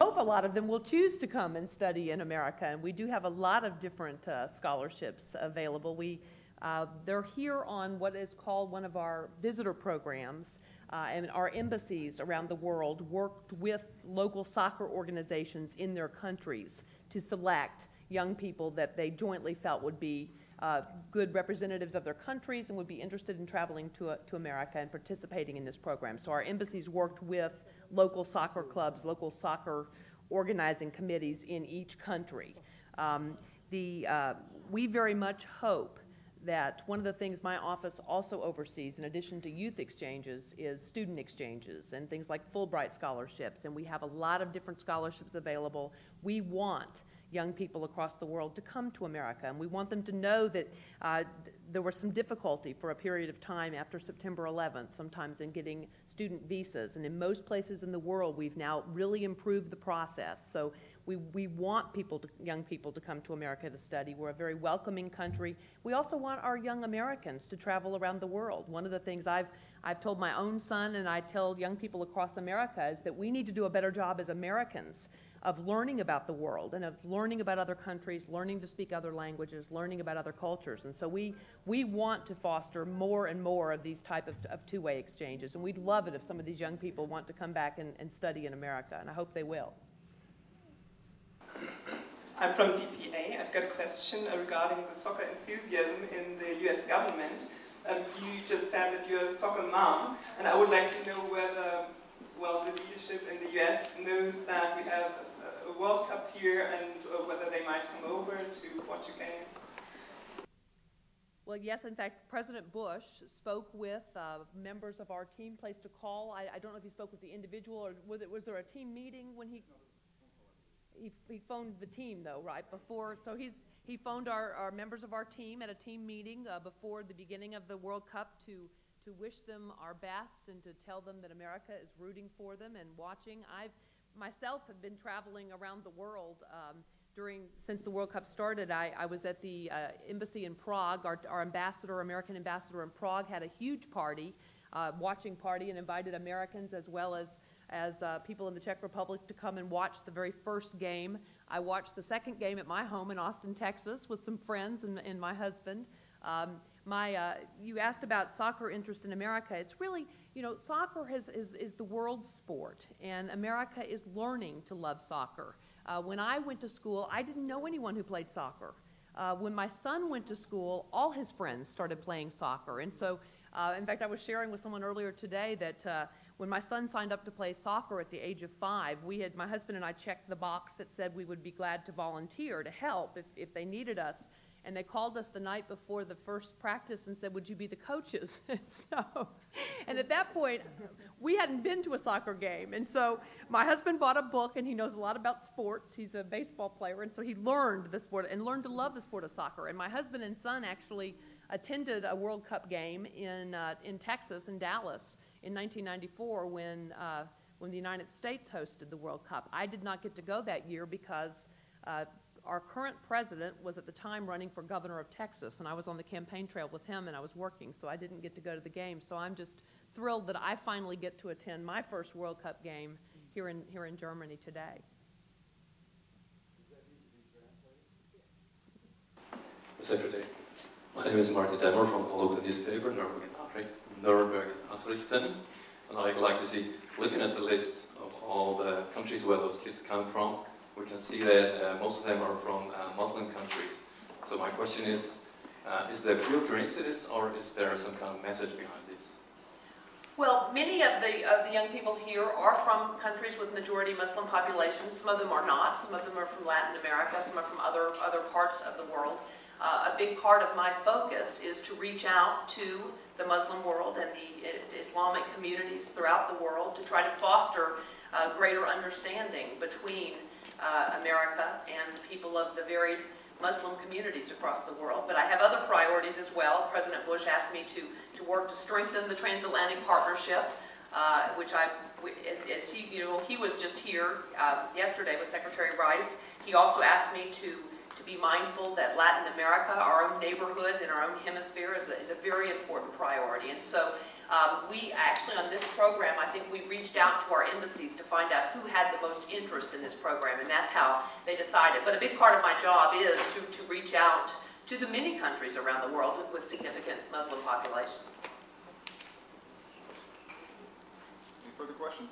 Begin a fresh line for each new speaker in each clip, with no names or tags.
hope a lot of them will choose to come and study in America. And we do have a lot of different uh, scholarships available. We uh, they're here on what is called one of our visitor programs, uh, and our embassies around the world worked with local soccer organizations in their countries to select young people that they jointly felt would be uh, good representatives of their countries and would be interested in traveling to, uh, to America and participating in this program. So our embassies worked with local soccer clubs, local soccer organizing committees in each country. Um, the, uh, we very much hope that one of the things my office also oversees, in addition to youth exchanges, is student exchanges and things like Fulbright scholarships. And we have a lot of different scholarships available. We want young people across the world to come to America. And we want them to know that uh, there was some difficulty for a period of time after September 11th, sometimes in getting student visas. And in most places in the world, we've now really improved the process. So we, we want people to, young people to come to America to study. We're a very welcoming country. We also want our young Americans to travel around the world. One of the things I've, I've told my own son and I tell young people across America is that we need to do a better job as Americans of learning about the world and of learning about other countries, learning to speak other languages, learning about other cultures. And so we, we want to foster more and more of these type of, of two-way exchanges. And we'd love it if some of these young people want to come back and, and study in America, and I hope they will.
I'm from DPA. I've got a question regarding the soccer enthusiasm in the US government. Um, you just said that you're a soccer mom, and I would like to know whether well, the leadership in the US knows that we have a, World Cup here and uh, whether they might come over to watch a game.
Well, yes, in fact, President Bush spoke with uh, members of our team, placed a call. I, I, don't know if he spoke with the individual or was, it, was there a team meeting when he. He, he phoned the team though, right before. So he's he phoned our, our members of our team at a team meeting uh, before the beginning of the World Cup to to wish them our best and to tell them that America is rooting for them and watching. I've myself have been traveling around the world um, during since the World Cup started. I, I was at the uh, embassy in Prague. Our, our, ambassador, American ambassador in Prague, had a huge party, uh, watching party, and invited Americans as well as as uh, people in the Czech Republic to come and watch the very first game. I watched the second game at my home in Austin, Texas, with some friends and, and my husband. Um, my uh, you asked about soccer interest in America. It's really you know soccer has, is is the world sport, and America is learning to love soccer. Uh, when I went to school, I didn't know anyone who played soccer. Uh, when my son went to school, all his friends started playing soccer, and so uh, in fact, I was sharing with someone earlier today that. Uh, when my son signed up to play soccer at the age of five, we had my husband and I checked the box that said we would be glad to volunteer to help if, if they needed us and they called us the night before the first practice and said, "Would you be the coaches?" and so, and at that point, we hadn't been to a soccer game, and so my husband bought a book, and he knows a lot about sports. He's a baseball player, and so he learned the sport and learned to love the sport of soccer. And my husband and son actually attended a World Cup game in uh, in Texas, in Dallas, in 1994 when uh, when the United States hosted the World Cup. I did not get to go that year because. Uh, our current president was at the time running for governor of Texas, and I was on the campaign trail with him, and I was working, so I didn't get to go to the game. So I'm just thrilled that I finally get to attend my first World Cup game here in here in Germany today.
Secretary, my name is Martin Demmer from the local newspaper, Nürnberger Nachrichten, and I'd like to see, looking at the list of all the countries where those kids come from, we can see that uh, most of them are from uh, Muslim countries. So my question is, uh, is there pure coincidence or is there some kind of message behind this?
Well, many of the, of the young people here are from countries with majority Muslim populations. Some of them are not. Some of them are from Latin America. Some are from other, other parts of the world. Uh, a big part of my focus is to reach out to the Muslim world and the uh, Islamic communities throughout the world to try to foster uh, greater understanding between uh, America and the people of the varied Muslim communities across the world. But I have other priorities as well. President Bush asked me to, to work to strengthen the transatlantic partnership, uh, which I, as he, you know, he was just here uh, yesterday with Secretary Rice. He also asked me to to be mindful that Latin America, our own neighborhood in our own hemisphere, is a, is a very important priority. And so Um, we actually, on this program, I think we reached out to our embassies to find out who had the most interest in this program, and that's how they decided. But a big part of my job is to, to reach out to the many countries around the world with significant Muslim populations.
Any further questions?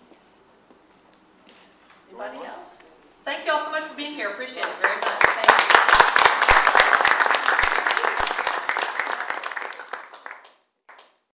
Anybody else? Thank you all so much for being here. Appreciate it very